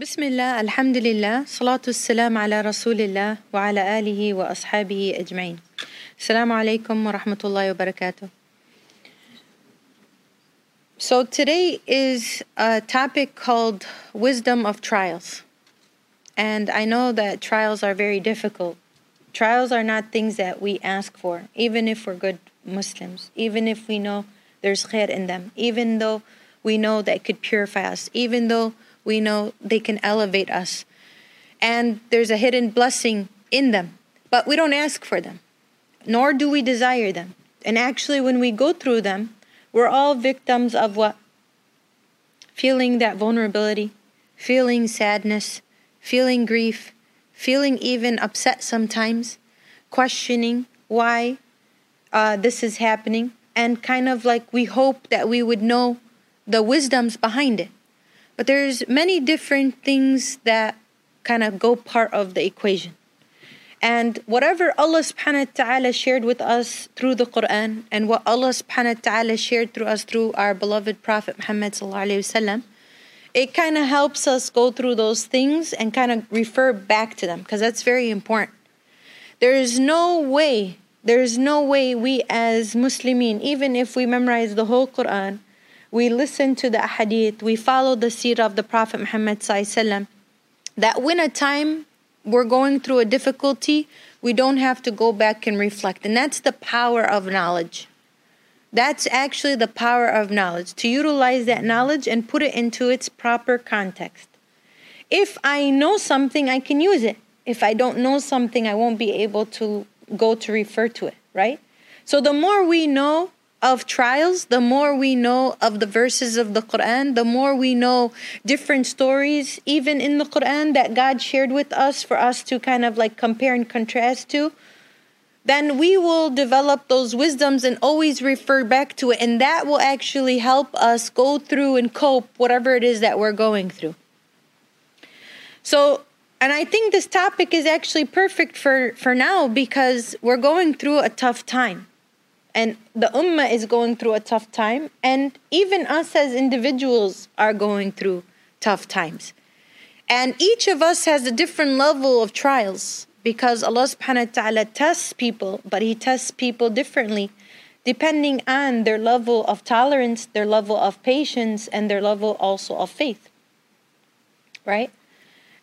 بسم الله الحمد لله صلاة السلام على رسول الله وعلى آله وأصحابه أجمعين السلام عليكم ورحمة الله وبركاته So today is a topic called wisdom of trials. And I know that trials are very difficult. Trials are not things that we ask for, even if we're good Muslims, even if we know there's khair in them, even though we know that it could purify us, even though we know they can elevate us. And there's a hidden blessing in them, but we don't ask for them, nor do we desire them. And actually, when we go through them, we're all victims of what? Feeling that vulnerability, feeling sadness, feeling grief, feeling even upset sometimes, questioning why uh, this is happening, and kind of like we hope that we would know the wisdoms behind it. But there's many different things that kind of go part of the equation. And whatever Allah subhanahu wa ta'ala shared with us through the Quran and what Allah subhanahu wa ta'ala shared through us through our beloved Prophet Muhammad sallallahu it kind of helps us go through those things and kind of refer back to them because that's very important. There is no way, there is no way we as Muslimin, even if we memorize the whole Quran, we listen to the hadith, we follow the seerah of the Prophet Muhammad that when a time we're going through a difficulty, we don't have to go back and reflect. And that's the power of knowledge. That's actually the power of knowledge, to utilize that knowledge and put it into its proper context. If I know something, I can use it. If I don't know something, I won't be able to go to refer to it, right? So the more we know, of trials, the more we know of the verses of the Quran, the more we know different stories, even in the Quran, that God shared with us for us to kind of like compare and contrast to, then we will develop those wisdoms and always refer back to it. And that will actually help us go through and cope whatever it is that we're going through. So, and I think this topic is actually perfect for, for now because we're going through a tough time and the ummah is going through a tough time and even us as individuals are going through tough times. And each of us has a different level of trials because Allah subhanahu wa ta'ala tests people but he tests people differently depending on their level of tolerance their level of patience and their level also of faith. Right?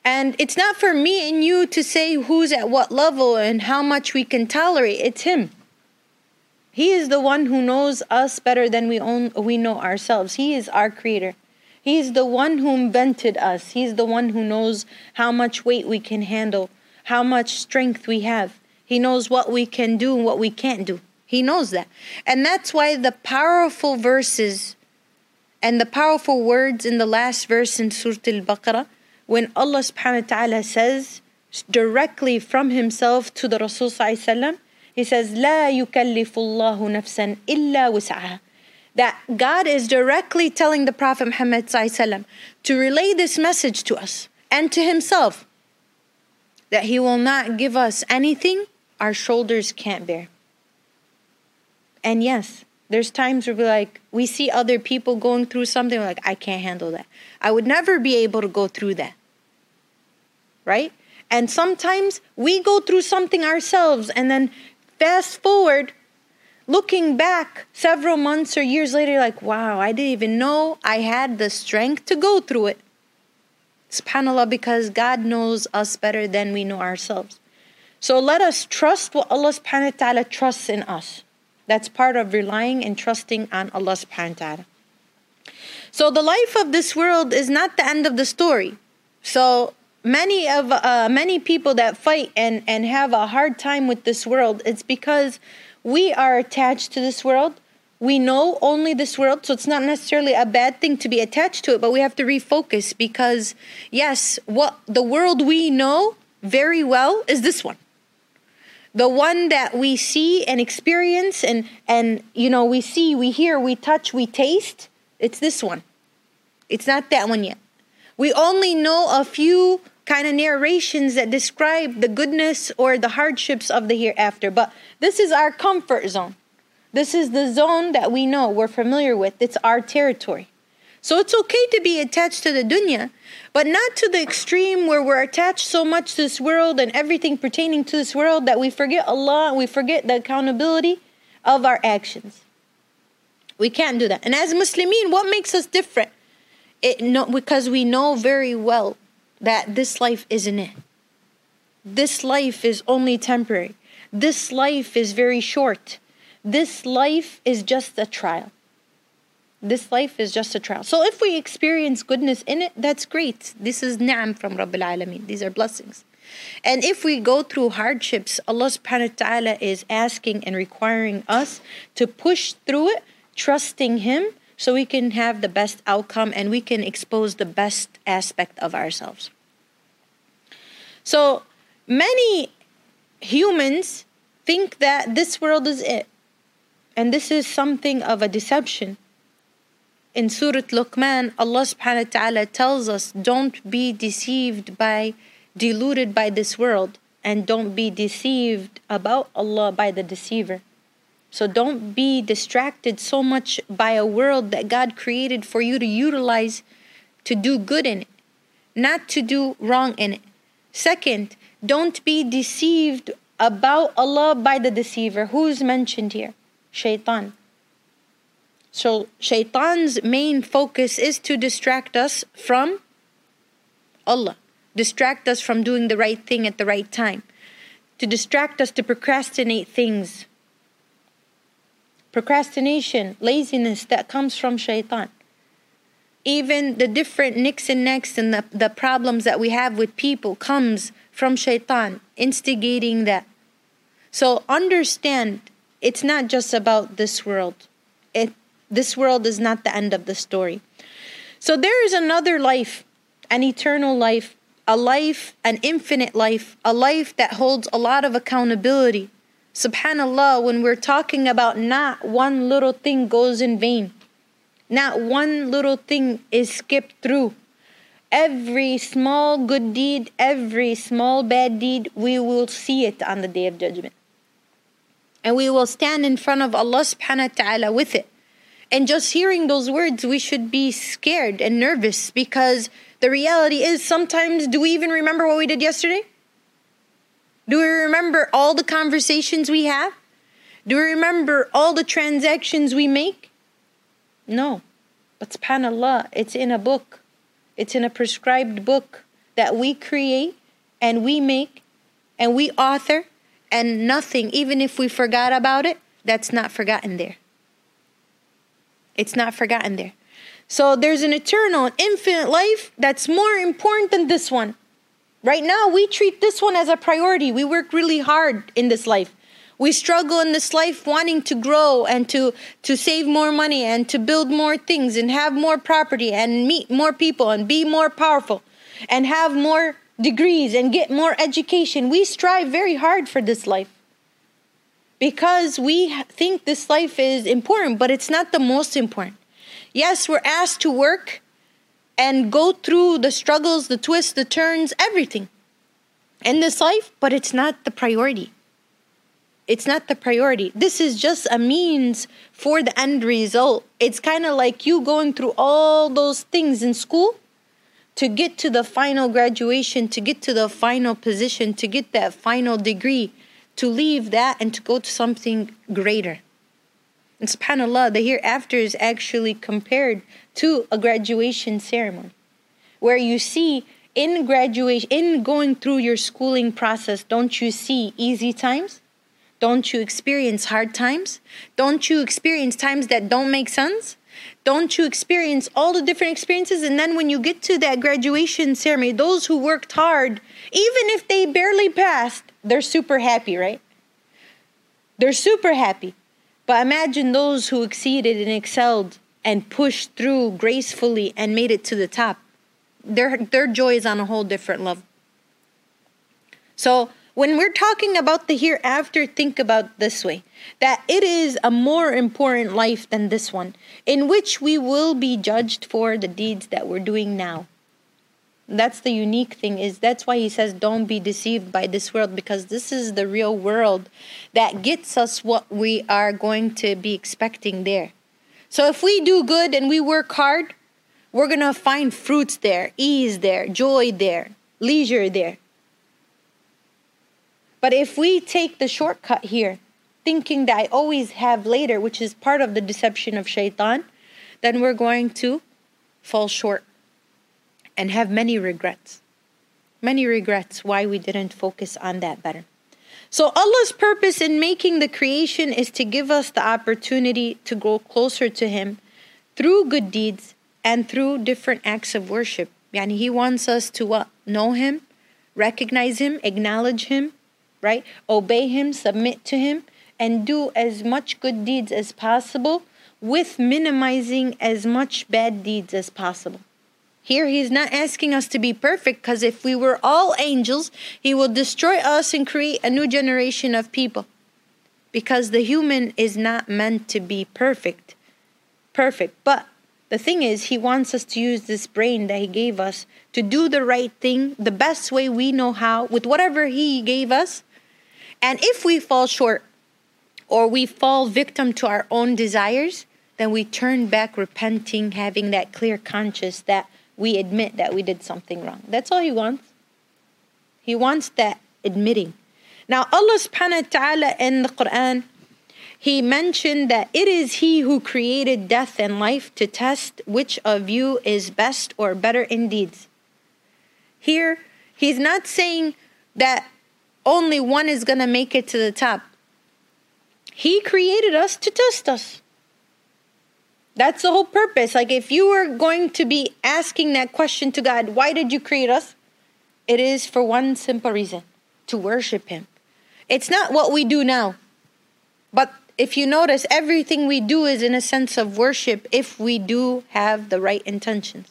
And it's not for me and you to say who's at what level and how much we can tolerate. It's him he is the one who knows us better than we own we know ourselves. He is our creator. He is the one who invented us. He's the one who knows how much weight we can handle, how much strength we have. He knows what we can do and what we can't do. He knows that. And that's why the powerful verses and the powerful words in the last verse in Surah Al Baqarah, when Allah subhanahu wa ta'ala says directly from Himself to the Rasul he says, لا يكلف الله نفسا إلا وسعها. That God is directly telling the Prophet Muhammad to relay this message to us and to himself that he will not give us anything our shoulders can't bear. And yes, there's times where we like we see other people going through something like I can't handle that. I would never be able to go through that. Right? And sometimes we go through something ourselves and then Fast forward, looking back several months or years later, like, wow, I didn't even know I had the strength to go through it. SubhanAllah, because God knows us better than we know ourselves. So let us trust what Allah subhanahu wa ta'ala trusts in us. That's part of relying and trusting on Allah subhanahu wa ta'ala. So the life of this world is not the end of the story. So many of uh, many people that fight and and have a hard time with this world it's because we are attached to this world. We know only this world so it's not necessarily a bad thing to be attached to it but we have to refocus because yes what the world we know very well is this one. The one that we see and experience and and you know we see we hear we touch we taste it's this one. It's not that one yet. We only know a few kind of narrations that describe the goodness or the hardships of the hereafter. But this is our comfort zone. This is the zone that we know, we're familiar with. It's our territory. So it's okay to be attached to the dunya, but not to the extreme where we're attached so much to this world and everything pertaining to this world that we forget Allah and we forget the accountability of our actions. We can't do that. And as Muslimin, what makes us different? It no, because we know very well that this life isn't it. This life is only temporary. This life is very short. This life is just a trial. This life is just a trial. So if we experience goodness in it, that's great. This is ni'am from Rabbil Alameen. These are blessings. And if we go through hardships, Allah subhanahu wa ta'ala is asking and requiring us to push through it, trusting Him, so we can have the best outcome and we can expose the best aspect of ourselves. So many humans think that this world is it. And this is something of a deception. In Surah Luqman, Allah subhanahu wa ta'ala tells us don't be deceived by, deluded by this world, and don't be deceived about Allah by the deceiver. So don't be distracted so much by a world that God created for you to utilize to do good in it, not to do wrong in it. Second, don't be deceived about Allah by the deceiver. Who's mentioned here? Shaitan. So, Shaitan's main focus is to distract us from Allah, distract us from doing the right thing at the right time, to distract us to procrastinate things. Procrastination, laziness that comes from Shaitan. Even the different nicks and necks and the, the problems that we have with people comes from shaitan instigating that. So understand it's not just about this world. It this world is not the end of the story. So there is another life an eternal life a life an infinite life a life that holds a lot of accountability subhanallah when we're talking about not one little thing goes in vain not one little thing is skipped through. Every small good deed, every small bad deed, we will see it on the day of judgment. And we will stand in front of Allah subhanahu wa ta'ala with it. And just hearing those words, we should be scared and nervous because the reality is sometimes, do we even remember what we did yesterday? Do we remember all the conversations we have? Do we remember all the transactions we make? No. But subhanAllah, it's in a book. It's in a prescribed book that we create and we make and we author, and nothing, even if we forgot about it, that's not forgotten there. It's not forgotten there. So there's an eternal, infinite life that's more important than this one. Right now, we treat this one as a priority. We work really hard in this life. We struggle in this life wanting to grow and to, to save more money and to build more things and have more property and meet more people and be more powerful and have more degrees and get more education. We strive very hard for this life because we think this life is important, but it's not the most important. Yes, we're asked to work and go through the struggles, the twists, the turns, everything in this life, but it's not the priority. It's not the priority. This is just a means for the end result. It's kind of like you going through all those things in school to get to the final graduation, to get to the final position, to get that final degree, to leave that and to go to something greater. And subhanAllah, the hereafter is actually compared to a graduation ceremony where you see in graduation, in going through your schooling process, don't you see easy times? Don't you experience hard times? Don't you experience times that don't make sense? Don't you experience all the different experiences? And then when you get to that graduation ceremony, those who worked hard, even if they barely passed, they're super happy, right? They're super happy. But imagine those who exceeded and excelled and pushed through gracefully and made it to the top. Their, their joy is on a whole different level. So when we're talking about the hereafter, think about this way that it is a more important life than this one, in which we will be judged for the deeds that we're doing now. That's the unique thing is that's why he says don't be deceived by this world because this is the real world that gets us what we are going to be expecting there. So if we do good and we work hard, we're going to find fruits there, ease there, joy there, leisure there. But if we take the shortcut here, thinking that I always have later, which is part of the deception of shaitan, then we're going to fall short and have many regrets. Many regrets why we didn't focus on that better. So, Allah's purpose in making the creation is to give us the opportunity to grow closer to Him through good deeds and through different acts of worship. Yani He wants us to? Know Him, recognize Him, acknowledge Him, right? Obey Him, submit to Him, and do as much good deeds as possible with minimizing as much bad deeds as possible. Here, he's not asking us to be perfect because if we were all angels, he will destroy us and create a new generation of people. Because the human is not meant to be perfect. Perfect. But the thing is, he wants us to use this brain that he gave us to do the right thing the best way we know how with whatever he gave us. And if we fall short or we fall victim to our own desires, then we turn back repenting, having that clear conscience that we admit that we did something wrong. That's all he wants. He wants that admitting. Now, Allah subhanahu wa ta'ala in the Quran, He mentioned that it is He who created death and life to test which of you is best or better in deeds. Here, He's not saying that only one is going to make it to the top. He created us to test us. That's the whole purpose. Like, if you were going to be asking that question to God, why did you create us? It is for one simple reason to worship Him. It's not what we do now. But if you notice, everything we do is in a sense of worship if we do have the right intentions.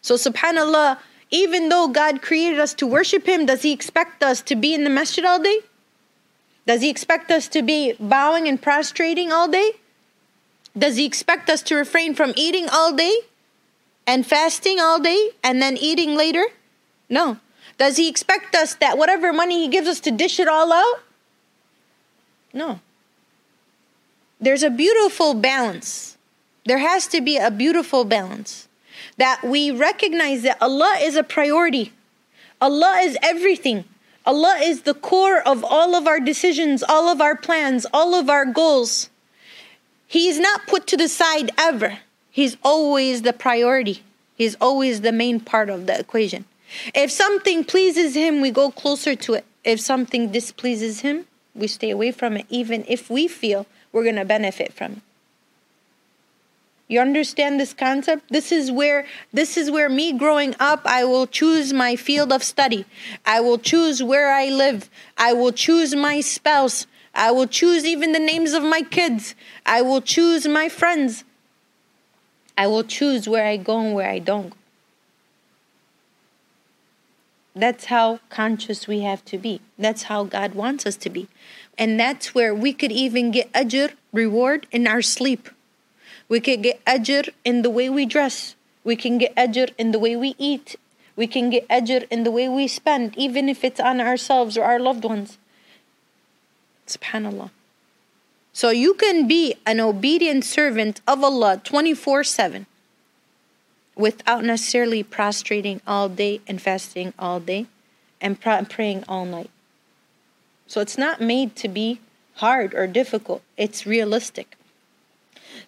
So, subhanAllah, even though God created us to worship Him, does He expect us to be in the masjid all day? Does He expect us to be bowing and prostrating all day? Does he expect us to refrain from eating all day and fasting all day and then eating later? No. Does he expect us that whatever money he gives us to dish it all out? No. There's a beautiful balance. There has to be a beautiful balance that we recognize that Allah is a priority. Allah is everything. Allah is the core of all of our decisions, all of our plans, all of our goals. He's not put to the side ever. He's always the priority. He's always the main part of the equation. If something pleases him, we go closer to it. If something displeases him, we stay away from it, even if we feel we're going to benefit from it. You understand this concept? This is where this is where me growing up I will choose my field of study. I will choose where I live. I will choose my spouse. I will choose even the names of my kids. I will choose my friends. I will choose where I go and where I don't go. That's how conscious we have to be. That's how God wants us to be. And that's where we could even get ajr, reward, in our sleep. We could get ajr in the way we dress. We can get ajr in the way we eat. We can get ajr in the way we spend, even if it's on ourselves or our loved ones. Subhanallah. So you can be an obedient servant of Allah 24 7 without necessarily prostrating all day and fasting all day and praying all night. So it's not made to be hard or difficult, it's realistic.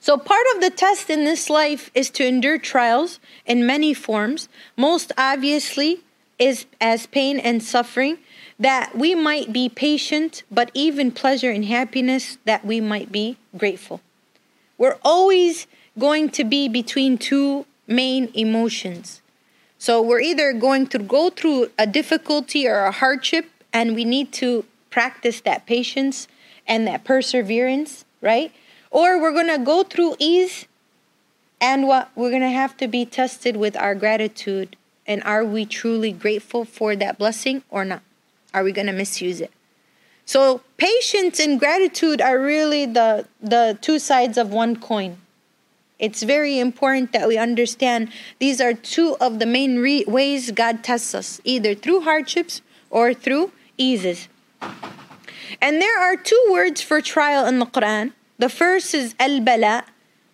So, part of the test in this life is to endure trials in many forms. Most obviously, is as pain and suffering, that we might be patient, but even pleasure and happiness, that we might be grateful. We're always going to be between two main emotions. So we're either going to go through a difficulty or a hardship, and we need to practice that patience and that perseverance, right? Or we're going to go through ease, and what we're going to have to be tested with our gratitude. And are we truly grateful for that blessing or not? Are we going to misuse it? So patience and gratitude are really the the two sides of one coin. It's very important that we understand these are two of the main re- ways God tests us, either through hardships or through eases. And there are two words for trial in the Quran. The first is al bala,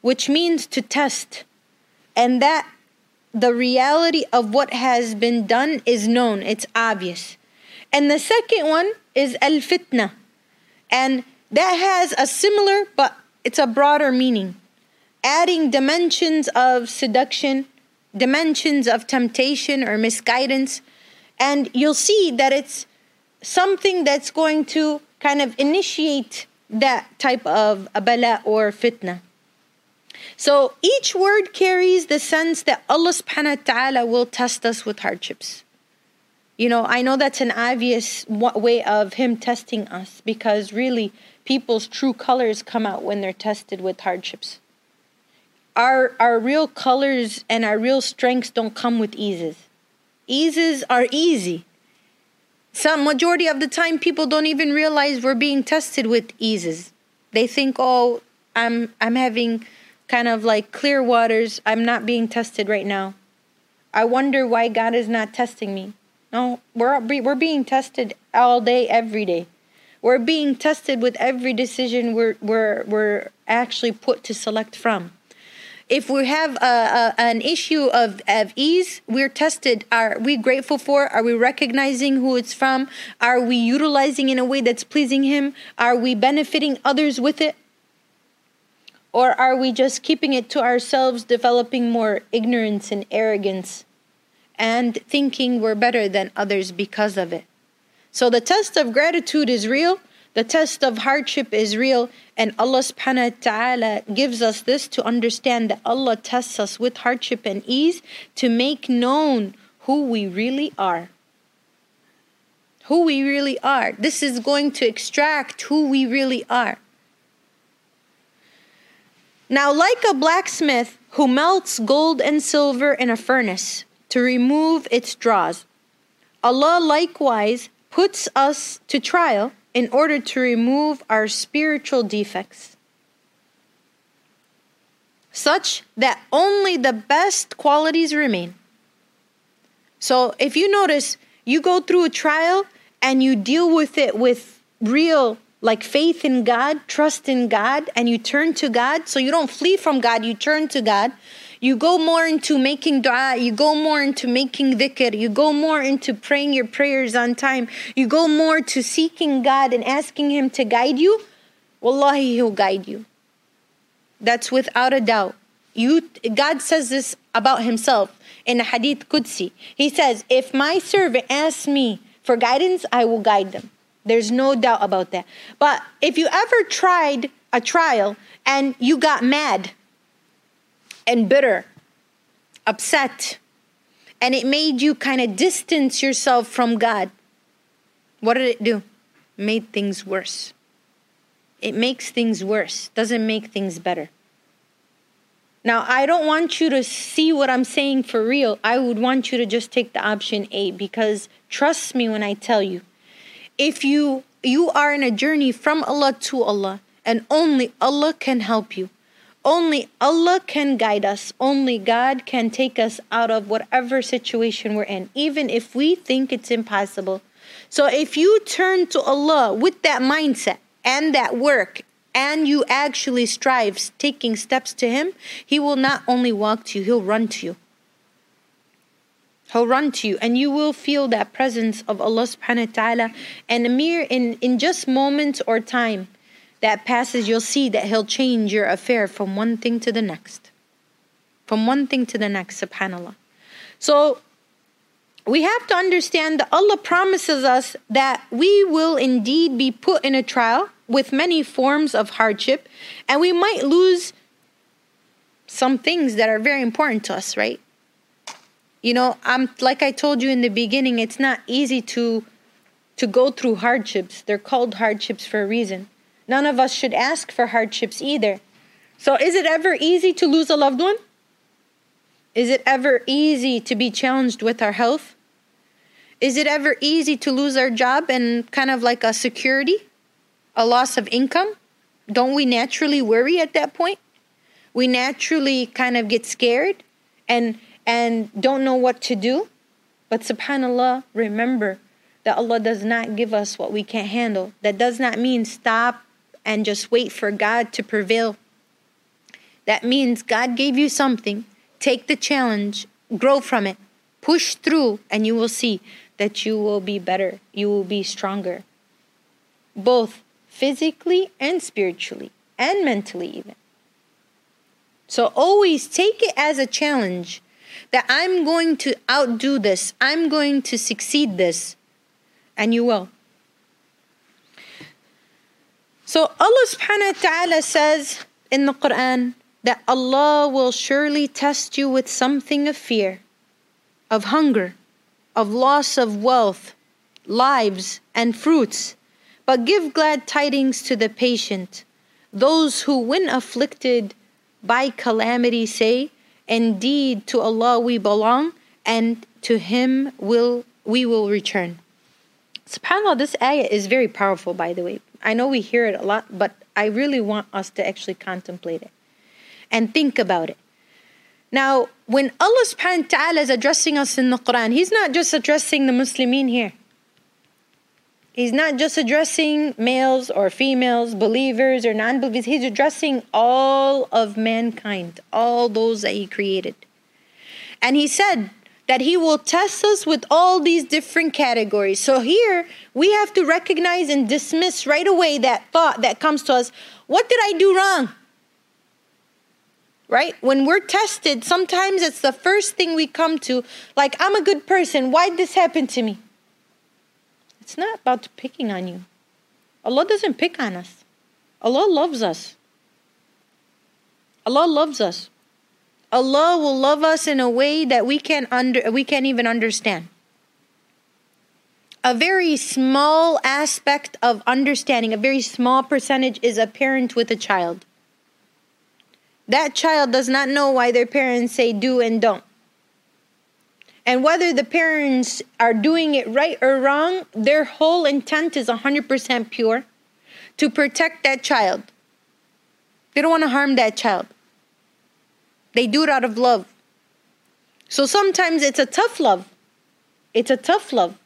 which means to test. and that the reality of what has been done is known, it's obvious. And the second one is al fitna. And that has a similar, but it's a broader meaning, adding dimensions of seduction, dimensions of temptation or misguidance. And you'll see that it's something that's going to kind of initiate that type of abala or fitna. So each word carries the sense that Allah subhanahu wa ta'ala will test us with hardships. You know, I know that's an obvious way of Him testing us because really people's true colors come out when they're tested with hardships. Our, our real colors and our real strengths don't come with eases. Eases are easy. Some majority of the time, people don't even realize we're being tested with eases. They think, "Oh, I'm I'm having kind of like clear waters. I'm not being tested right now. I wonder why God is not testing me. No, we're we're being tested all day, every day. We're being tested with every decision we're we're we're actually put to select from. If we have a, a, an issue of, of ease, we're tested. Are we grateful for? Are we recognizing who it's from? Are we utilizing in a way that's pleasing Him? Are we benefiting others with it? Or are we just keeping it to ourselves, developing more ignorance and arrogance, and thinking we're better than others because of it? So the test of gratitude is real, the test of hardship is real, and Allah subhanahu wa ta'ala gives us this to understand that Allah tests us with hardship and ease to make known who we really are. Who we really are. This is going to extract who we really are. Now, like a blacksmith who melts gold and silver in a furnace to remove its dross, Allah likewise puts us to trial in order to remove our spiritual defects, such that only the best qualities remain. So, if you notice, you go through a trial and you deal with it with real like faith in God, trust in God, and you turn to God. So you don't flee from God, you turn to God. You go more into making dua, you go more into making dhikr, you go more into praying your prayers on time, you go more to seeking God and asking Him to guide you. Wallahi, He'll guide you. That's without a doubt. You, God says this about Himself in the Hadith Qudsi. He says, If my servant asks me for guidance, I will guide them. There's no doubt about that. But if you ever tried a trial and you got mad and bitter, upset, and it made you kind of distance yourself from God, what did it do? Made things worse. It makes things worse, doesn't make things better. Now, I don't want you to see what I'm saying for real. I would want you to just take the option A because trust me when I tell you if you you are in a journey from Allah to Allah and only Allah can help you. Only Allah can guide us. Only God can take us out of whatever situation we're in, even if we think it's impossible. So if you turn to Allah with that mindset and that work and you actually strive taking steps to him, he will not only walk to you, he'll run to you. He'll run to you and you will feel that presence of Allah subhanahu wa ta'ala. And a mere in, in just moments or time that passes, you'll see that He'll change your affair from one thing to the next. From one thing to the next, subhanAllah. So we have to understand that Allah promises us that we will indeed be put in a trial with many forms of hardship, and we might lose some things that are very important to us, right? You know i'm like i told you in the beginning it's not easy to to go through hardships. They're called hardships for a reason. None of us should ask for hardships either. So is it ever easy to lose a loved one? Is it ever easy to be challenged with our health? Is it ever easy to lose our job and kind of like a security a loss of income? Don't we naturally worry at that point? We naturally kind of get scared and and don't know what to do. But subhanAllah, remember that Allah does not give us what we can't handle. That does not mean stop and just wait for God to prevail. That means God gave you something. take the challenge, grow from it, push through, and you will see that you will be better. You will be stronger, both physically and spiritually, and mentally, even. So always take it as a challenge that I'm going to outdo this, I'm going to succeed this, and you will. So Allah subhanahu wa ta'ala says in the Quran that Allah will surely test you with something of fear, of hunger, of loss of wealth, lives, and fruits. But give glad tidings to the patient. Those who, when afflicted by calamity, say, Indeed, to Allah we belong, and to Him will we will return. SubhanAllah, this ayah is very powerful, by the way. I know we hear it a lot, but I really want us to actually contemplate it and think about it. Now, when Allah subhanahu wa ta'ala is addressing us in the Quran, He's not just addressing the Muslimin here. He's not just addressing males or females, believers or non believers. He's addressing all of mankind, all those that He created. And He said that He will test us with all these different categories. So here we have to recognize and dismiss right away that thought that comes to us what did I do wrong? Right? When we're tested, sometimes it's the first thing we come to, like, I'm a good person. Why'd this happen to me? It's not about picking on you. Allah doesn't pick on us. Allah loves us. Allah loves us. Allah will love us in a way that we can't under we can't even understand. A very small aspect of understanding, a very small percentage is a parent with a child. That child does not know why their parents say do and don't. And whether the parents are doing it right or wrong, their whole intent is 100% pure to protect that child. They don't want to harm that child. They do it out of love. So sometimes it's a tough love. It's a tough love.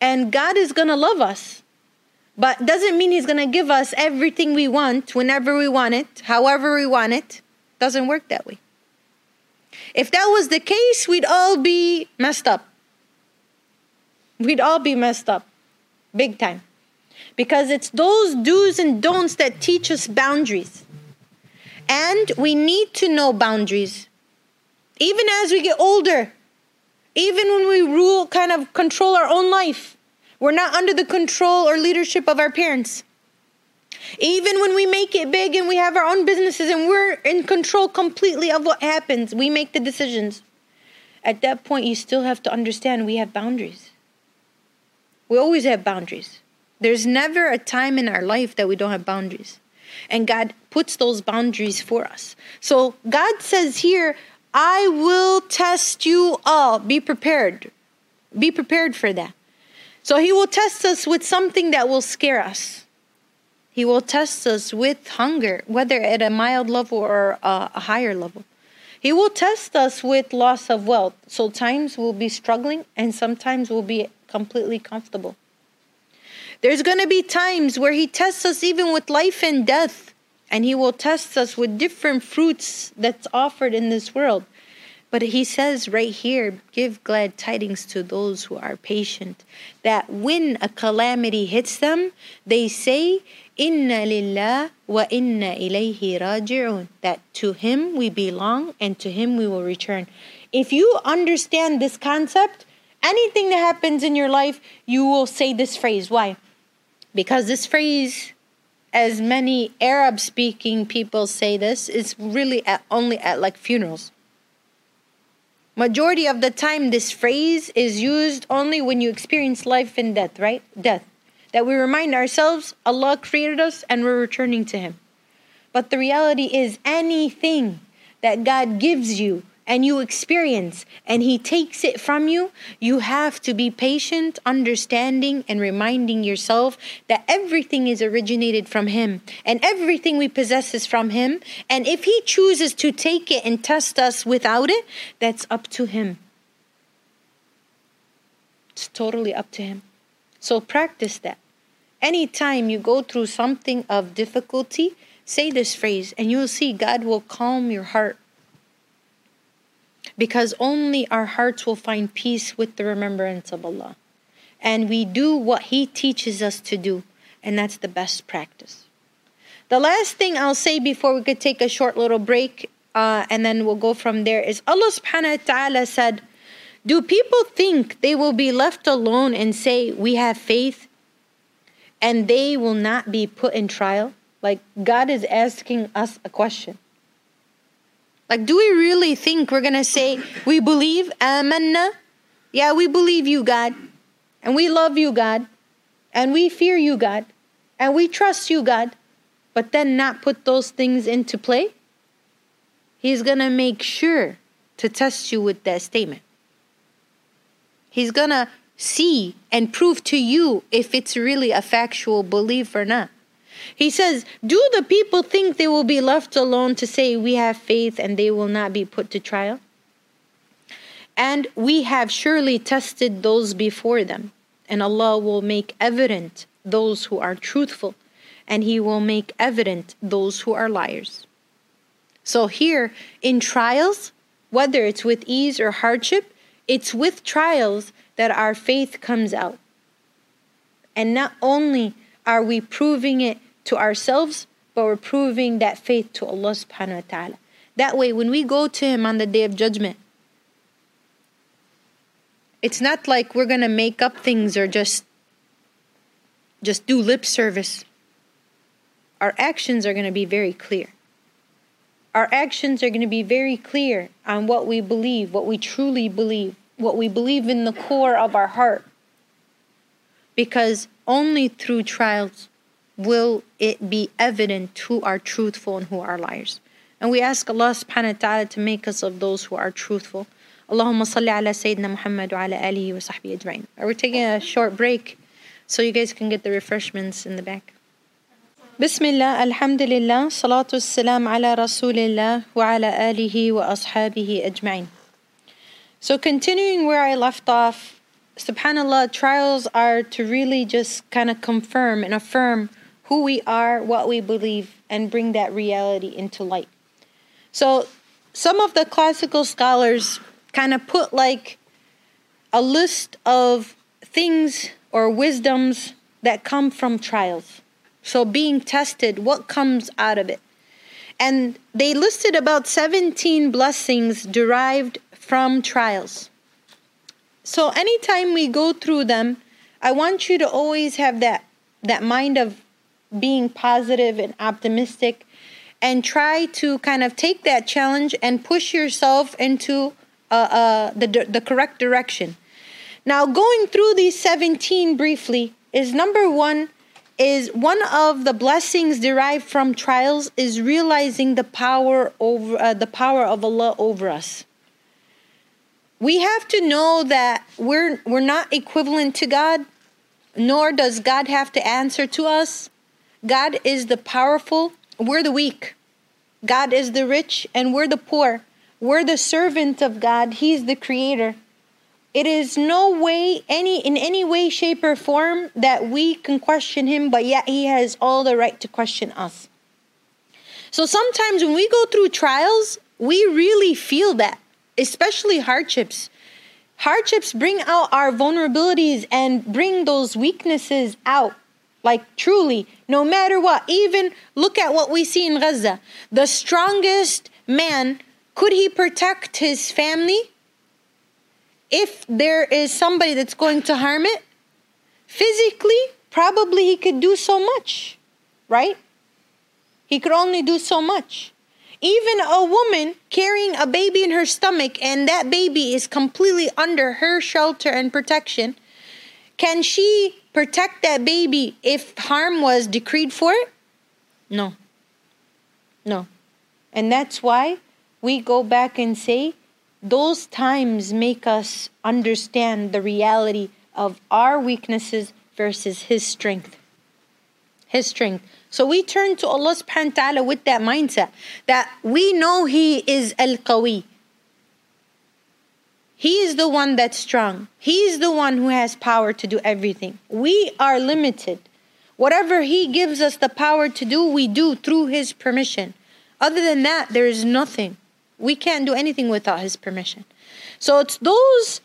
And God is going to love us. But doesn't mean he's going to give us everything we want whenever we want it, however we want it. Doesn't work that way. If that was the case, we'd all be messed up. We'd all be messed up. Big time. Because it's those do's and don'ts that teach us boundaries. And we need to know boundaries. Even as we get older, even when we rule, kind of control our own life, we're not under the control or leadership of our parents. Even when we make it big and we have our own businesses and we're in control completely of what happens, we make the decisions. At that point, you still have to understand we have boundaries. We always have boundaries. There's never a time in our life that we don't have boundaries. And God puts those boundaries for us. So God says here, I will test you all. Be prepared. Be prepared for that. So He will test us with something that will scare us. He will test us with hunger, whether at a mild level or uh, a higher level. He will test us with loss of wealth. So times we'll be struggling and sometimes we'll be completely comfortable. There's going to be times where He tests us even with life and death, and He will test us with different fruits that's offered in this world. But he says right here, give glad tidings to those who are patient, that when a calamity hits them, they say, Inna lillah wa inna ilayhi raji'un. That to him we belong and to him we will return. If you understand this concept, anything that happens in your life, you will say this phrase. Why? Because this phrase, as many Arab speaking people say this, is really at, only at like funerals. Majority of the time, this phrase is used only when you experience life and death, right? Death that we remind ourselves Allah created us and we're returning to Him. But the reality is, anything that God gives you and you experience and He takes it from you, you have to be patient, understanding, and reminding yourself that everything is originated from Him and everything we possess is from Him. And if He chooses to take it and test us without it, that's up to Him. It's totally up to Him. So practice that. Anytime you go through something of difficulty, say this phrase and you'll see God will calm your heart. because only our hearts will find peace with the remembrance of Allah. And we do what He teaches us to do, and that's the best practice. The last thing I'll say before we could take a short little break uh, and then we'll go from there is Allah subhanahu wa ta'ala said, Do people think they will be left alone and say, We have faith and they will not be put in trial? Like God is asking us a question. Like, do we really think we're gonna say we believe amanna? Yeah, we believe you, God, and we love you, God, and we fear you, God, and we trust you, God, but then not put those things into play? He's gonna make sure to test you with that statement. He's gonna see and prove to you if it's really a factual belief or not. He says, Do the people think they will be left alone to say, We have faith and they will not be put to trial? And we have surely tested those before them, and Allah will make evident those who are truthful, and He will make evident those who are liars. So, here in trials, whether it's with ease or hardship, it's with trials that our faith comes out. And not only are we proving it to ourselves, but we're proving that faith to Allah subhanahu wa ta'ala. That way, when we go to Him on the day of judgment, it's not like we're gonna make up things or just just do lip service. Our actions are gonna be very clear. Our actions are gonna be very clear on what we believe, what we truly believe, what we believe in the core of our heart. Because only through trials will it be evident who are truthful and who are liars. And we ask Allah subhanahu wa ta'ala to make us of those who are truthful. Allahumma salli ala Sayyidina Muhammad wa ala alihi wa sahbihi ajma'in. We're taking a short break so you guys can get the refreshments in the back. Bismillah, alhamdulillah, salatu salam ala rasulillah wa ala alihi wa ashabihi ajma'in. So continuing where I left off, subhanallah, trials are to really just kind of confirm and affirm who we are, what we believe, and bring that reality into light. So, some of the classical scholars kind of put like a list of things or wisdoms that come from trials. So, being tested, what comes out of it? And they listed about 17 blessings derived from trials. So, anytime we go through them, I want you to always have that, that mind of being positive and optimistic and try to kind of take that challenge and push yourself into uh, uh, the, the correct direction. Now, going through these 17 briefly is number one is one of the blessings derived from trials is realizing the power over uh, the power of Allah over us. We have to know that we're we're not equivalent to God, nor does God have to answer to us. God is the powerful, we're the weak. God is the rich, and we're the poor. We're the servant of God, He's the creator. It is no way, any in any way, shape, or form that we can question Him, but yet He has all the right to question us. So sometimes when we go through trials, we really feel that, especially hardships. Hardships bring out our vulnerabilities and bring those weaknesses out. Like truly, no matter what, even look at what we see in Gaza. The strongest man, could he protect his family? If there is somebody that's going to harm it, physically, probably he could do so much, right? He could only do so much. Even a woman carrying a baby in her stomach and that baby is completely under her shelter and protection, can she protect that baby if harm was decreed for it? No. No. And that's why we go back and say those times make us understand the reality of our weaknesses versus His strength. His strength. So we turn to Allah subhanahu wa ta'ala with that mindset that we know He is Al Qawi. He is the one that's strong. He is the one who has power to do everything. We are limited. Whatever He gives us the power to do, we do through His permission. Other than that, there is nothing. We can't do anything without His permission. So it's those,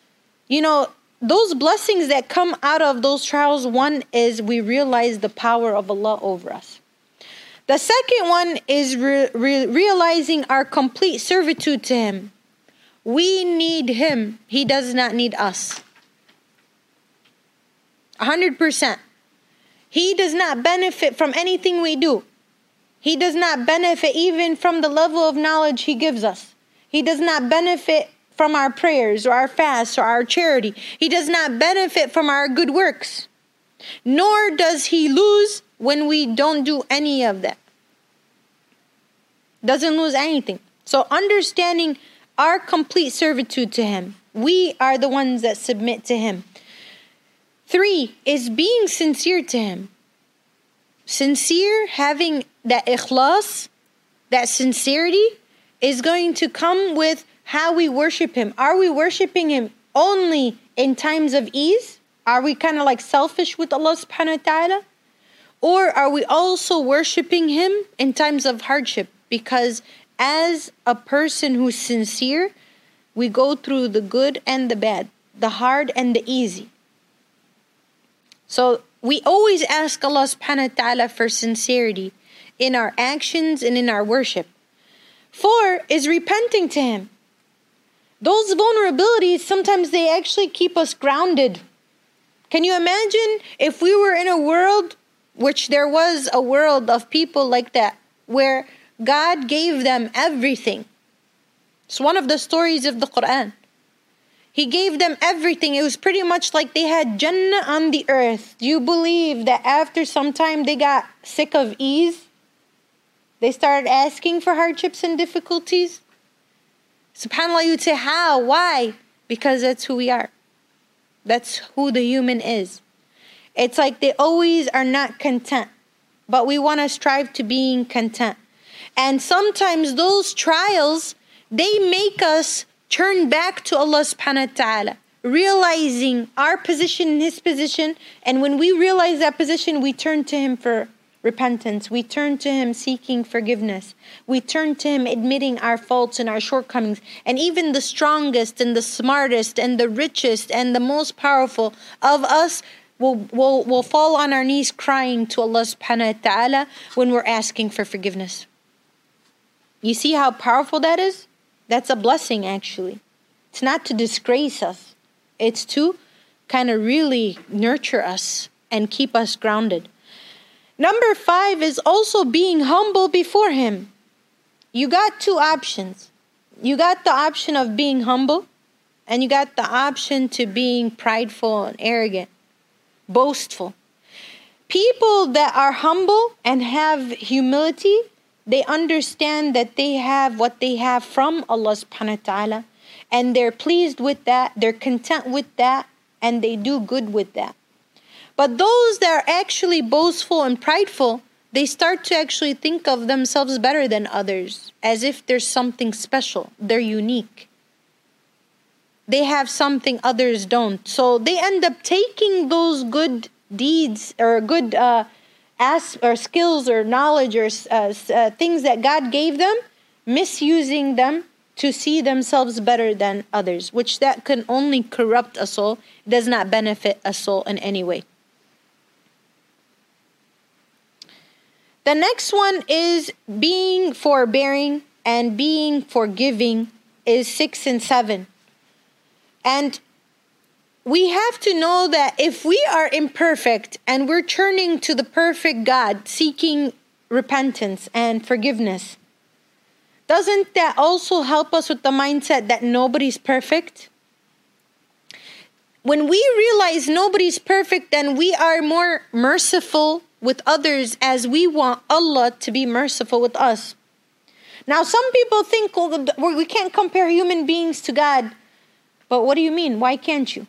you know, those blessings that come out of those trials. One is we realize the power of Allah over us. The second one is re- re- realizing our complete servitude to Him. We need Him, He does not need us. 100%. He does not benefit from anything we do. He does not benefit even from the level of knowledge He gives us. He does not benefit from our prayers or our fasts or our charity. He does not benefit from our good works. Nor does He lose when we don't do any of that. Doesn't lose anything. So, understanding our complete servitude to Him, we are the ones that submit to Him. Three is being sincere to Him. Sincere, having that ikhlas, that sincerity, is going to come with how we worship Him. Are we worshiping Him only in times of ease? Are we kind of like selfish with Allah subhanahu wa ta'ala? Or are we also worshiping Him in times of hardship? Because as a person who's sincere, we go through the good and the bad, the hard and the easy. So we always ask Allah subhanahu wa ta'ala for sincerity in our actions and in our worship. Four is repenting to Him. Those vulnerabilities, sometimes they actually keep us grounded. Can you imagine if we were in a world, which there was a world of people like that, where God gave them everything? It's one of the stories of the Quran. He gave them everything. It was pretty much like they had Jannah on the earth. Do you believe that after some time they got sick of ease? They started asking for hardships and difficulties? SubhanAllah, you'd say, How? Why? Because that's who we are. That's who the human is. It's like they always are not content, but we want to strive to being content. And sometimes those trials, they make us turn back to Allah subhanahu wa ta'ala, realizing our position in His position. And when we realize that position, we turn to Him for repentance. We turn to Him seeking forgiveness. We turn to Him admitting our faults and our shortcomings. And even the strongest and the smartest and the richest and the most powerful of us will, we'll, we'll fall on our knees crying to Allah subhanahu wa ta'ala when we're asking for forgiveness. You see how powerful that is? That's a blessing, actually. It's not to disgrace us, it's to kind of really nurture us and keep us grounded. Number five is also being humble before Him. You got two options. You got the option of being humble, and you got the option to being prideful and arrogant, boastful. People that are humble and have humility, they understand that they have what they have from Allah subhanahu wa ta'ala and they're pleased with that, they're content with that, and they do good with that. But those that are actually boastful and prideful, they start to actually think of themselves better than others, as if there's something special, they're unique. They have something others don't. So they end up taking those good deeds or good uh, as, or skills or knowledge or uh, uh, things that God gave them, misusing them to see themselves better than others, which that can only corrupt a soul, it does not benefit a soul in any way. The next one is being forbearing and being forgiving is 6 and 7. And we have to know that if we are imperfect and we're turning to the perfect God, seeking repentance and forgiveness, doesn't that also help us with the mindset that nobody's perfect? When we realize nobody's perfect, then we are more merciful with others as we want Allah to be merciful with us. Now, some people think well, we can't compare human beings to God. But what do you mean? Why can't you?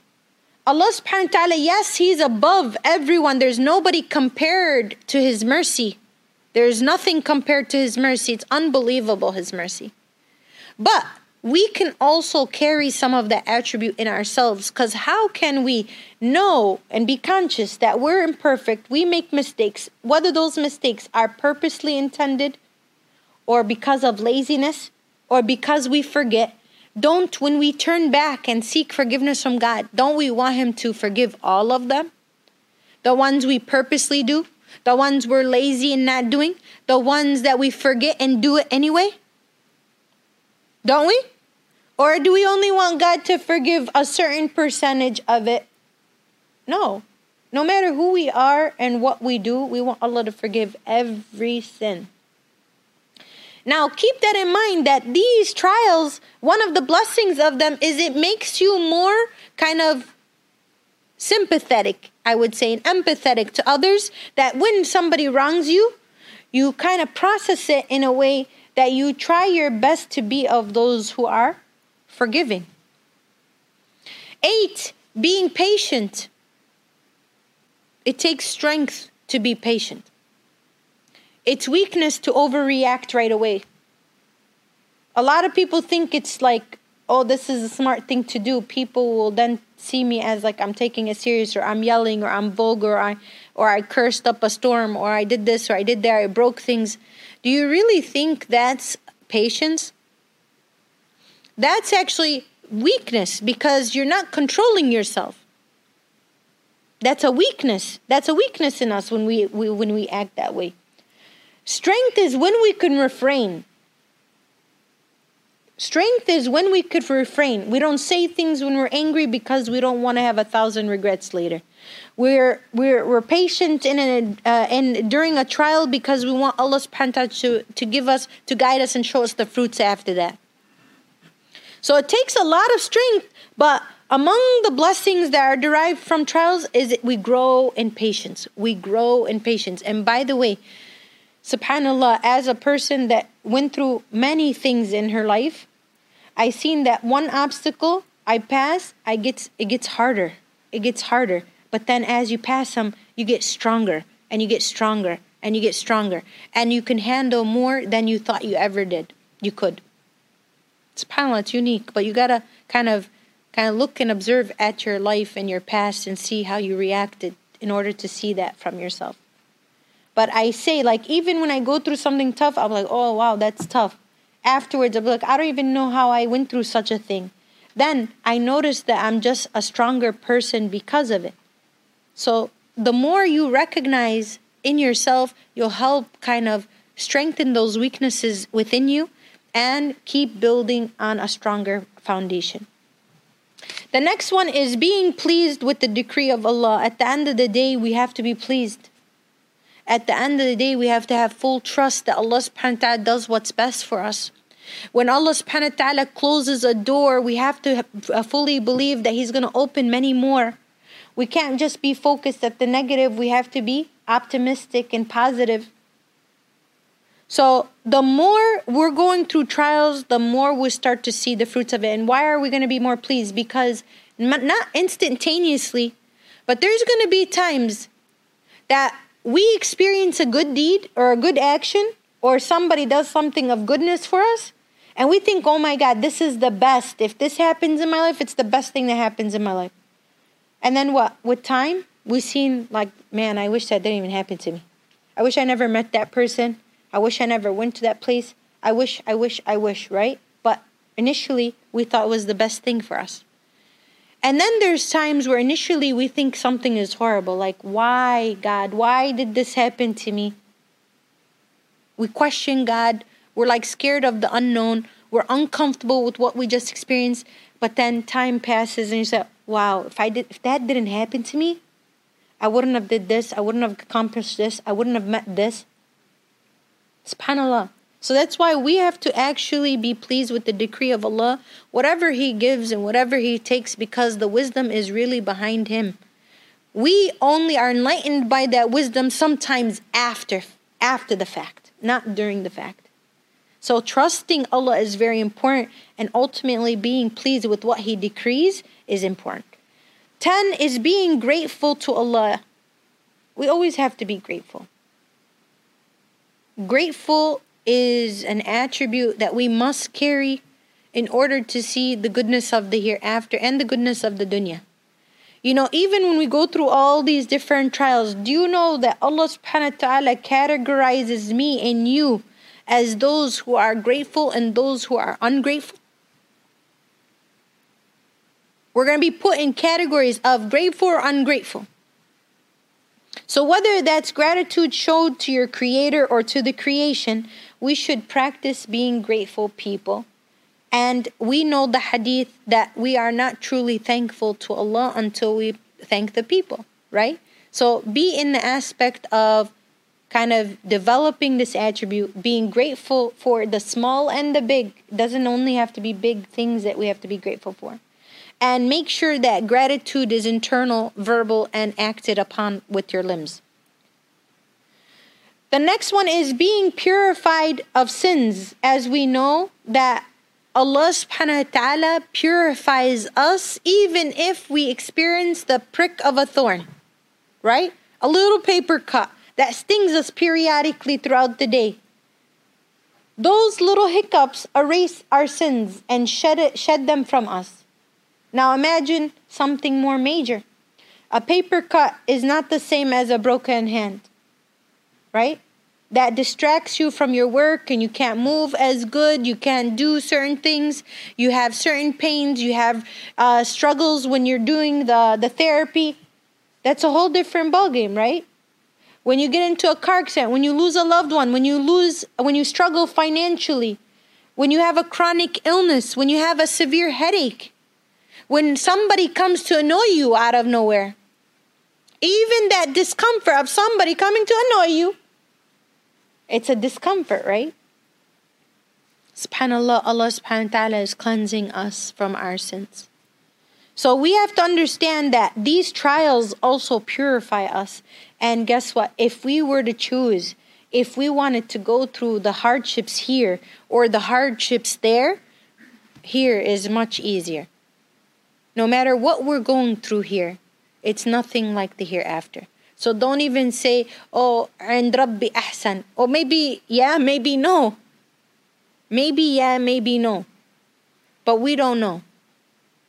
Allah subhanahu wa ta'ala, yes, He's above everyone. There's nobody compared to His mercy. There's nothing compared to His mercy. It's unbelievable, His mercy. But we can also carry some of that attribute in ourselves because how can we know and be conscious that we're imperfect, we make mistakes, whether those mistakes are purposely intended or because of laziness or because we forget, don't, when we turn back and seek forgiveness from God, don't we want Him to forgive all of them? The ones we purposely do, the ones we're lazy in not doing, the ones that we forget and do it anyway? Don't we? Or do we only want God to forgive a certain percentage of it? No. No matter who we are and what we do, we want Allah to forgive every sin. Now, keep that in mind that these trials, one of the blessings of them is it makes you more kind of sympathetic, I would say, and empathetic to others. That when somebody wrongs you, you kind of process it in a way that you try your best to be of those who are forgiving. Eight, being patient. It takes strength to be patient. It's weakness to overreact right away. A lot of people think it's like, oh, this is a smart thing to do. People will then see me as like I'm taking it serious or I'm yelling or I'm vulgar or I or I cursed up a storm or I did this or I did that, I broke things. Do you really think that's patience? That's actually weakness because you're not controlling yourself. That's a weakness. That's a weakness in us when we, we when we act that way. Strength is when we can refrain. Strength is when we could refrain. We don't say things when we're angry because we don't want to have a thousand regrets later. We're we're we're patient in an uh, in during a trial because we want Allah subhanahu to, to give us to guide us and show us the fruits after that. So it takes a lot of strength, but among the blessings that are derived from trials is that we grow in patience. We grow in patience. And by the way, subhanallah as a person that went through many things in her life i seen that one obstacle i pass i get it gets harder it gets harder. But then as you pass them you get stronger and you get stronger and you get stronger. And you can handle more than you thought you ever did you could. Subhanallah it's unique but you gotta kind of kind of look and observe at your life and your past and see how you reacted in order to see that from yourself but I say, like, even when I go through something tough, I'm like, oh, wow, that's tough. Afterwards, I'm like, I don't even know how I went through such a thing. Then I notice that I'm just a stronger person because of it. So the more you recognize in yourself, you'll help kind of strengthen those weaknesses within you and keep building on a stronger foundation. The next one is being pleased with the decree of Allah. At the end of the day, we have to be pleased. At the end of the day, we have to have full trust that Allah subhanahu wa ta'ala does what's best for us. When Allah subhanahu wa ta'ala closes a door, we have to uh, fully believe that He's going to open many more. We can't just be focused at the negative, we have to be optimistic and positive. So, the more we're going through trials, the more we start to see the fruits of it. And why are we going to be more pleased? Because not instantaneously, but there's going to be times that we experience a good deed or a good action, or somebody does something of goodness for us, and we think, oh my God, this is the best. If this happens in my life, it's the best thing that happens in my life. And then what? With time, we've seen, like, man, I wish that didn't even happen to me. I wish I never met that person. I wish I never went to that place. I wish, I wish, I wish, right? But initially, we thought it was the best thing for us. And then there's times where initially we think something is horrible, like, why, God, why did this happen to me? We question God. We're like scared of the unknown. We're uncomfortable with what we just experienced. But then time passes and you say, wow, if I did if that didn't happen to me, I wouldn't have did this, I wouldn't have accomplished this, I wouldn't have met this. SubhanAllah. So that's why we have to actually be pleased with the decree of Allah, whatever He gives and whatever He takes, because the wisdom is really behind Him. We only are enlightened by that wisdom sometimes after after the fact, not during the fact. So trusting Allah is very important, and ultimately being pleased with what He decrees is important. 10 is being grateful to Allah. We always have to be grateful. Grateful is an attribute that we must carry in order to see the goodness of the hereafter and the goodness of the dunya. You know, even when we go through all these different trials, do you know that Allah subhanahu wa ta'ala categorizes me and you as those who are grateful and those who are ungrateful? We're going to be put in categories of grateful or ungrateful. So, whether that's gratitude showed to your creator or to the creation, we should practice being grateful people. And we know the hadith that we are not truly thankful to Allah until we thank the people, right? So, be in the aspect of kind of developing this attribute, being grateful for the small and the big. It doesn't only have to be big things that we have to be grateful for and make sure that gratitude is internal, verbal, and acted upon with your limbs. The next one is being purified of sins, as we know that Allah subhanahu wa ta'ala purifies us even if we experience the prick of a thorn, right? A little paper cut that stings us periodically throughout the day. Those little hiccups erase our sins and shed, it, shed them from us. Now imagine something more major. A paper cut is not the same as a broken hand, right? That distracts you from your work and you can't move as good, you can't do certain things, you have certain pains, you have uh, struggles when you're doing the, the therapy. That's a whole different ballgame, right? When you get into a car accident, when you lose a loved one, when you lose, when you struggle financially, when you have a chronic illness, when you have a severe headache, when somebody comes to annoy you out of nowhere. Even that discomfort of somebody coming to annoy you, it's a discomfort, right? Subhanallah, Allah subhanahu wa ta'ala is cleansing us from our sins. So we have to understand that these trials also purify us. And guess what? If we were to choose, if we wanted to go through the hardships here or the hardships there, here is much easier. No matter what we're going through here, it's nothing like the hereafter. So don't even say, oh, and Rabbi ahsan. Or maybe, yeah, maybe no. Maybe, yeah, maybe no. But we don't know.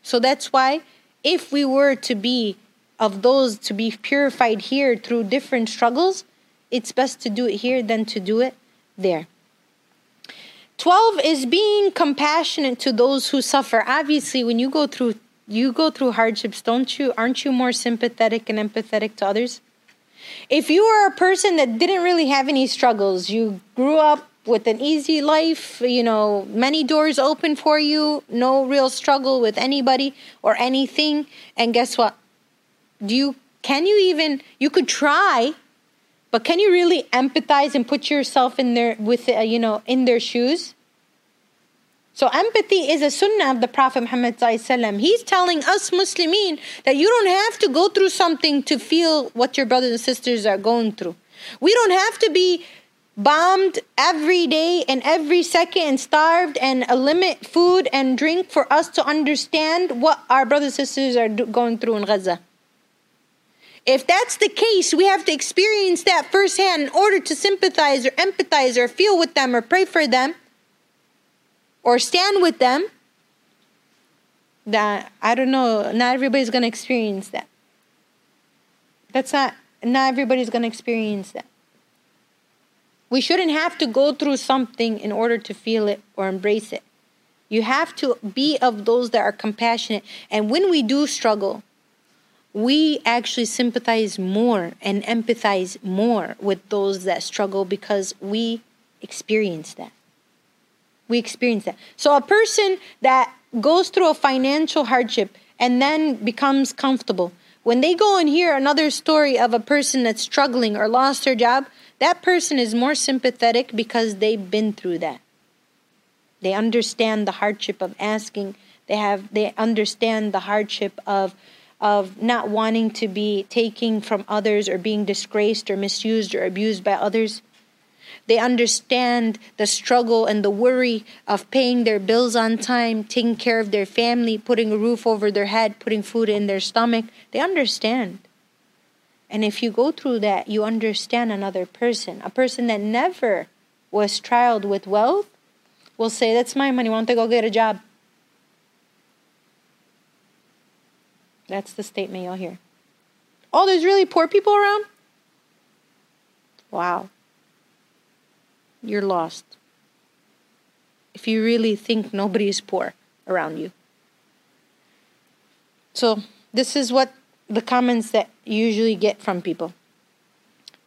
So that's why if we were to be of those to be purified here through different struggles, it's best to do it here than to do it there. 12 is being compassionate to those who suffer. Obviously, when you go through you go through hardships, don't you? Aren't you more sympathetic and empathetic to others? If you were a person that didn't really have any struggles, you grew up with an easy life, you know, many doors open for you, no real struggle with anybody or anything, and guess what? Do you can you even you could try, but can you really empathize and put yourself in their with uh, you know in their shoes? So empathy is a sunnah of the Prophet Muhammad He's telling us Muslimin that you don't have to go through something to feel what your brothers and sisters are going through. We don't have to be bombed every day and every second and starved and limit food and drink for us to understand what our brothers and sisters are going through in Gaza. If that's the case, we have to experience that firsthand in order to sympathize or empathize or feel with them or pray for them or stand with them, that I don't know, not everybody's going to experience that. That's not, not everybody's going to experience that. We shouldn't have to go through something in order to feel it or embrace it. You have to be of those that are compassionate. And when we do struggle, we actually sympathize more and empathize more with those that struggle because we experience that. We experience that. So a person that goes through a financial hardship and then becomes comfortable, when they go and hear another story of a person that's struggling or lost their job, that person is more sympathetic because they've been through that. They understand the hardship of asking. They have they understand the hardship of of not wanting to be taking from others or being disgraced or misused or abused by others. They understand the struggle and the worry of paying their bills on time, taking care of their family, putting a roof over their head, putting food in their stomach. They understand. And if you go through that, you understand another person. A person that never was trialed with wealth will say, That's my money. Why don't they go get a job? That's the statement you'll hear. Oh, there's really poor people around? Wow you're lost. if you really think nobody is poor around you. So, this is what the comments that you usually get from people.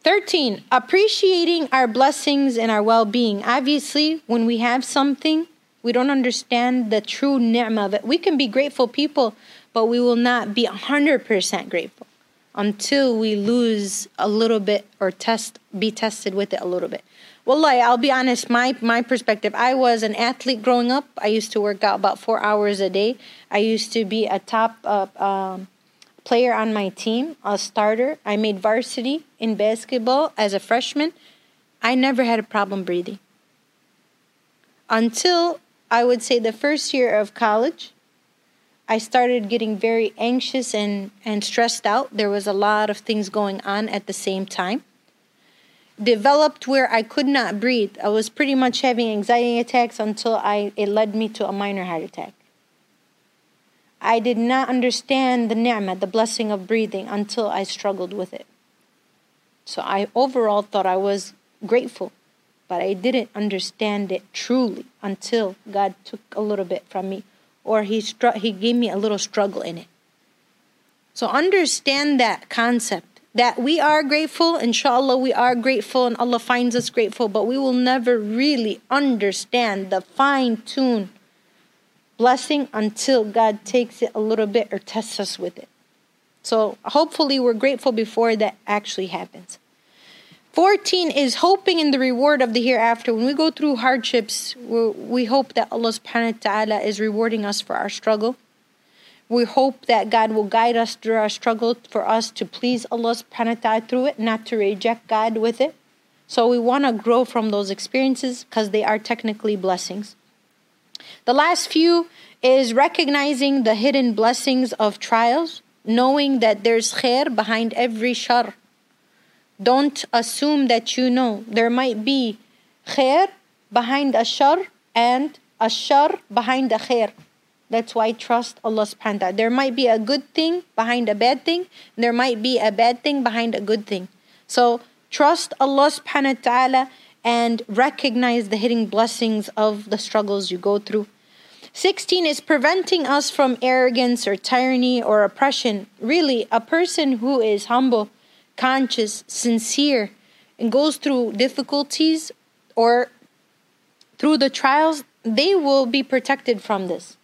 13, appreciating our blessings and our well being. Obviously, when we have something, we don't understand the true ni'mah it. we can be grateful people, but we will not be 100% grateful until we lose a little bit or test be tested with it a little bit. Well, I'll be honest, my my perspective, I was an athlete growing up. I used to work out about 4 hours a day. I used to be a top uh, um, player on my team, a starter. I made varsity in basketball as a freshman. I never had a problem breathing. Until I would say the first year of college, I started getting very anxious and, and stressed out. There was a lot of things going on at the same time. Developed where I could not breathe. I was pretty much having anxiety attacks until I it led me to a minor heart attack. I did not understand the ni'mah, the blessing of breathing, until I struggled with it. So I overall thought I was grateful, but I didn't understand it truly until God took a little bit from me, or He stru- He gave me a little struggle in it. So understand that concept that we are grateful, inshallah, we are grateful, and Allah finds us grateful, but we will never really understand the fine tune blessing until God takes it a little bit or tests us with it. So hopefully we're grateful before that actually happens. 14 is hoping in the reward of the hereafter. When we go through hardships, we hope that Allah subhanahu wa ta'ala is rewarding us for our struggle. We hope that God will guide us through our struggle for us to please Allah subhanahu wa ta'ala through it, not to reject God with it. So we want to grow from those experiences because they are technically blessings. The last few is recognizing the hidden blessings of trials, knowing that there's khair behind every shar. Don't assume that you know. There might be khair behind a shar and a shar behind a khair. That's why I trust Allah subhanahu wa ta'ala. There might be a good thing behind a bad thing. There might be a bad thing behind a good thing. So trust Allah subhanahu wa ta'ala and recognize the hidden blessings of the struggles you go through. 16 is preventing us from arrogance or tyranny or oppression. Really, a person who is humble, conscious, sincere, and goes through difficulties or through the trials, they will be protected from this.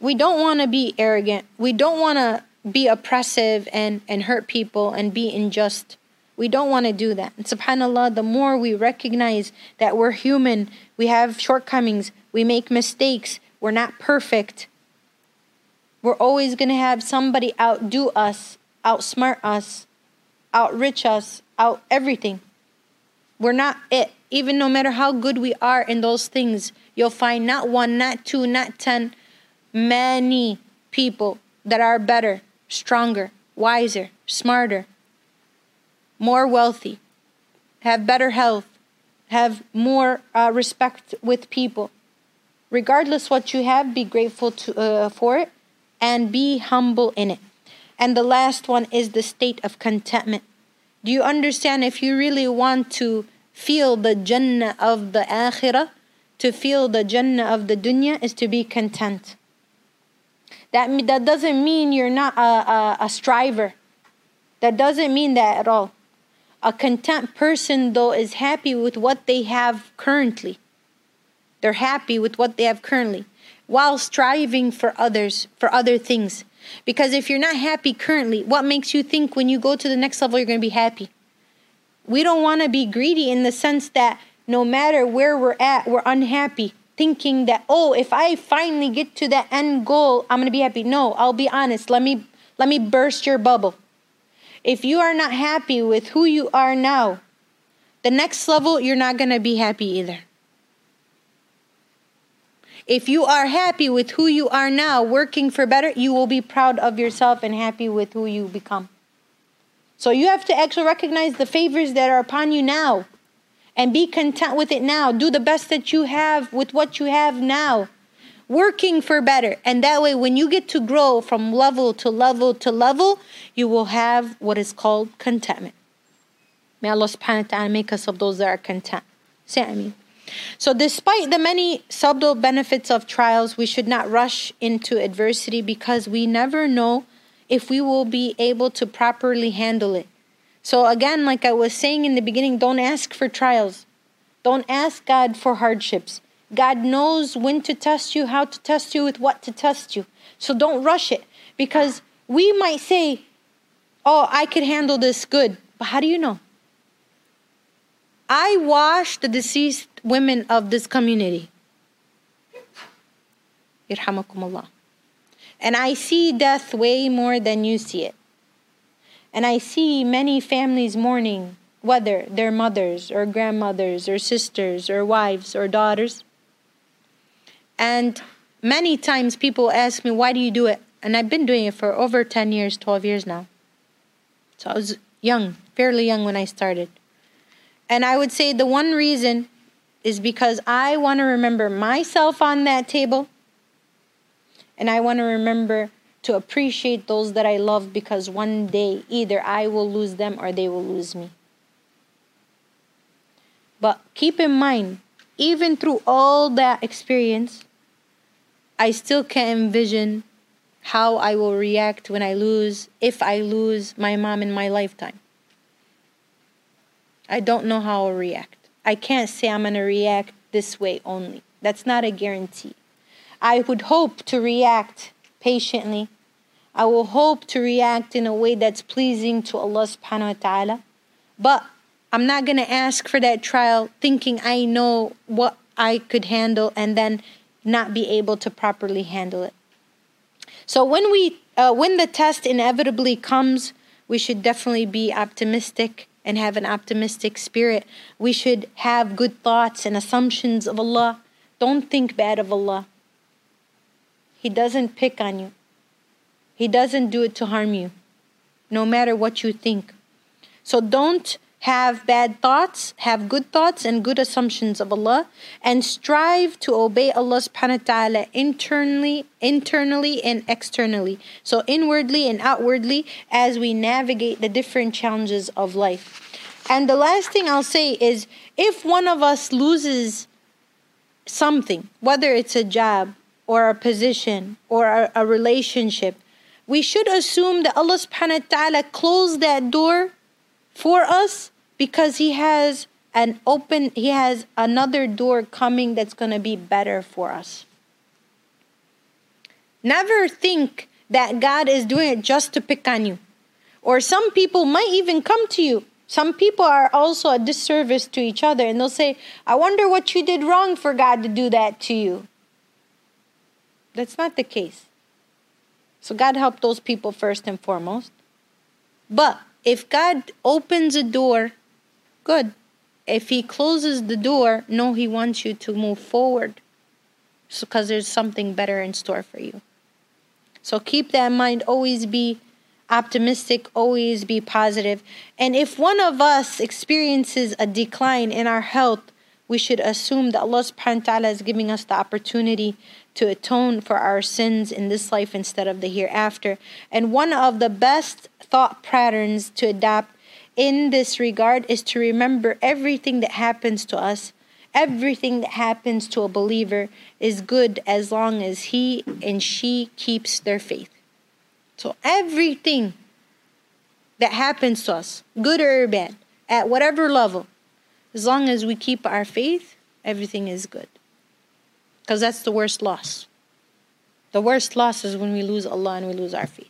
We don't want to be arrogant. We don't want to be oppressive and, and hurt people and be unjust. We don't want to do that. And subhanAllah, the more we recognize that we're human, we have shortcomings, we make mistakes, we're not perfect. We're always going to have somebody outdo us, outsmart us, outrich us, out everything. We're not it. Even no matter how good we are in those things, you'll find not one, not two, not ten, many people that are better, stronger, wiser, smarter, more wealthy, have better health, have more uh, respect with people. Regardless what you have, be grateful to, uh, for it and be humble in it. And the last one is the state of contentment. Do you understand if you really want to feel the Jannah of the Akhirah, to feel the Jannah of the Dunya is to be content. That, that doesn't mean you're not a, a, a striver. That doesn't mean that at all. A content person, though, is happy with what they have currently. They're happy with what they have currently while striving for others, for other things. Because if you're not happy currently, what makes you think when you go to the next level you're going to be happy? We don't want to be greedy in the sense that no matter where we're at, we're unhappy, thinking that, oh, if I finally get to that end goal, I'm to be happy. No, I'll be honest. Let me let me burst your bubble. If you are not happy with who you are now, the next level, you're not to be happy either. If you are happy with who you are now, working for better, you will be proud of yourself and happy with who you become. So you have to actually recognize the favors that are upon you now and be content with it now. Do the best that you have with what you have now working for better. And that way, when you get to grow from level to level to level, you will have what is called contentment. May Allah subhanahu wa ta'ala make us of those that are content. Say Ameen. So, despite the many subtle benefits of trials, we should not rush into adversity because we never know if we will be able to properly handle it. So, again, like I was saying in the beginning, don't ask for trials. Don't ask God for hardships. God knows when to test you, how to test you, with what to test you. So don't rush it because we might say, Oh, I could handle this good. But how do you know? I wash the deceased women of this community. Allah. And I see death way more than you see it. And I see many families mourning, whether they're mothers or grandmothers or sisters or wives or daughters. And many times people ask me, why do you do it? And I've been doing it for over 10 years, 12 years now. So I was young, fairly young when I started. And I would say the one reason is because I want to remember myself on that table. And I want to remember to appreciate those that I love because one day either I will lose them or they will lose me. But keep in mind, even through all that experience, I still can't envision how I will react when I lose, if I lose my mom in my lifetime. I don't know how I'll react. I can't say I'm going to react this way only. That's not a guarantee. I would hope to react patiently. I will hope to react in a way that's pleasing to Allah subhanahu wa ta'ala. But I'm not going to ask for that trial thinking I know what I could handle and then not be able to properly handle it. So when we uh, when the test inevitably comes, we should definitely be optimistic and have an optimistic spirit. We should have good thoughts and assumptions of Allah. Don't think bad of Allah. He doesn't pick on you. He doesn't do it to harm you, no matter what you think. So don't have bad thoughts, have good thoughts and good assumptions of Allah, and strive to obey Allah subhanahu wa ta'ala internally, internally and externally. So inwardly and outwardly as we navigate the different challenges of life. And the last thing I'll say is if one of us loses something, whether it's a job or a position or a, a relationship, we should assume that Allah subhanahu wa ta'ala closed that door for us because he has an open he has another door coming that's going to be better for us. Never think that god is doing it just to pick on you. Or some people might even come to you. Some people are also a disservice to each other and they'll say i wonder what you did wrong for god to do that to you that's not the case so god help those people first and foremost but if God opens a door, good. If He closes the door, no, He wants you to move forward because there's something better in store for you. So keep that in mind. Always be optimistic, always be positive. And if one of us experiences a decline in our health, we should assume that Allah subhanahu wa ta'ala is giving us the opportunity to atone for our sins in this life instead of the hereafter. And one of the best thought patterns to adopt in this regard is to remember everything that happens to us, everything that happens to a believer is good as long as he and she keeps their faith. So everything that happens to us, good or bad, at whatever level, as long as we keep our faith, everything is good. Because that's the worst loss. The worst loss is when we lose Allah and we lose our faith.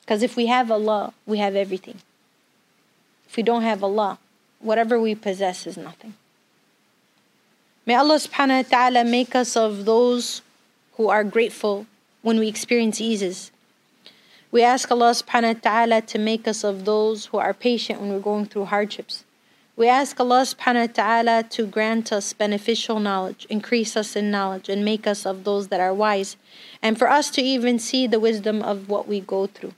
Because if we have Allah, we have everything. If we don't have Allah, whatever we possess is nothing. May Allah subhanahu wa ta'ala make us of those who are grateful when we experience eases. We ask Allah subhanahu wa ta'ala to make us of those who are patient when we're going through hardships. We ask Allah subhanahu wa ta'ala to grant us beneficial knowledge, increase us in knowledge, and make us of those that are wise, and for us to even see the wisdom of what we go through.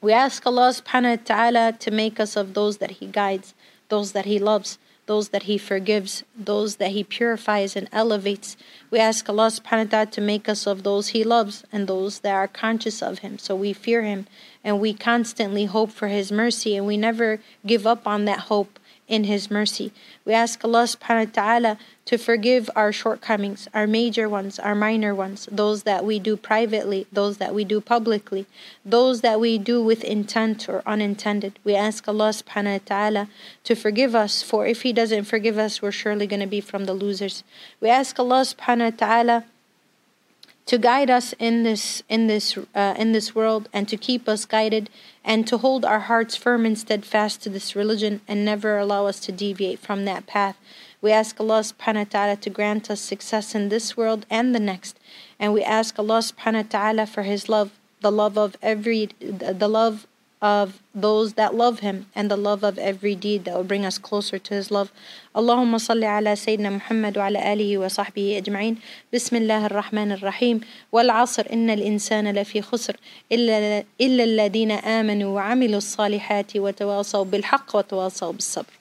We ask Allah subhanahu wa ta'ala to make us of those that He guides, those that He loves, those that He forgives, those that He purifies and elevates. We ask Allah subhanahu wa ta'ala to make us of those He loves and those that are conscious of Him. So we fear Him and we constantly hope for His mercy and we never give up on that hope in His mercy. We ask Allah subhanahu wa ta'ala to forgive our shortcomings, our major ones, our minor ones, those that we do privately, those that we do publicly, those that we do with intent or unintended. We ask Allah subhanahu wa ta'ala to forgive us, for if He doesn't forgive us, we're surely going to be from the losers. We ask Allah subhanahu wa ta'ala to guide us in this in this uh, in this world and to keep us guided and to hold our hearts firm and steadfast to this religion and never allow us to deviate from that path. We ask Allah subhanahu wa ta'ala to grant us success in this world and the next. And we ask Allah subhanahu wa ta'ala for his love, the love of every the love of those that love him and the love of every deed that will bring us closer to his love. اللهم صل على سيدنا محمد وعلى آله وصحبه أجمعين بسم الله الرحمن الرحيم والعصر إن الإنسان لفي خسر إلا, إلا الذين آمنوا وعملوا الصالحات وتواصوا بالحق وتواصوا بالصبر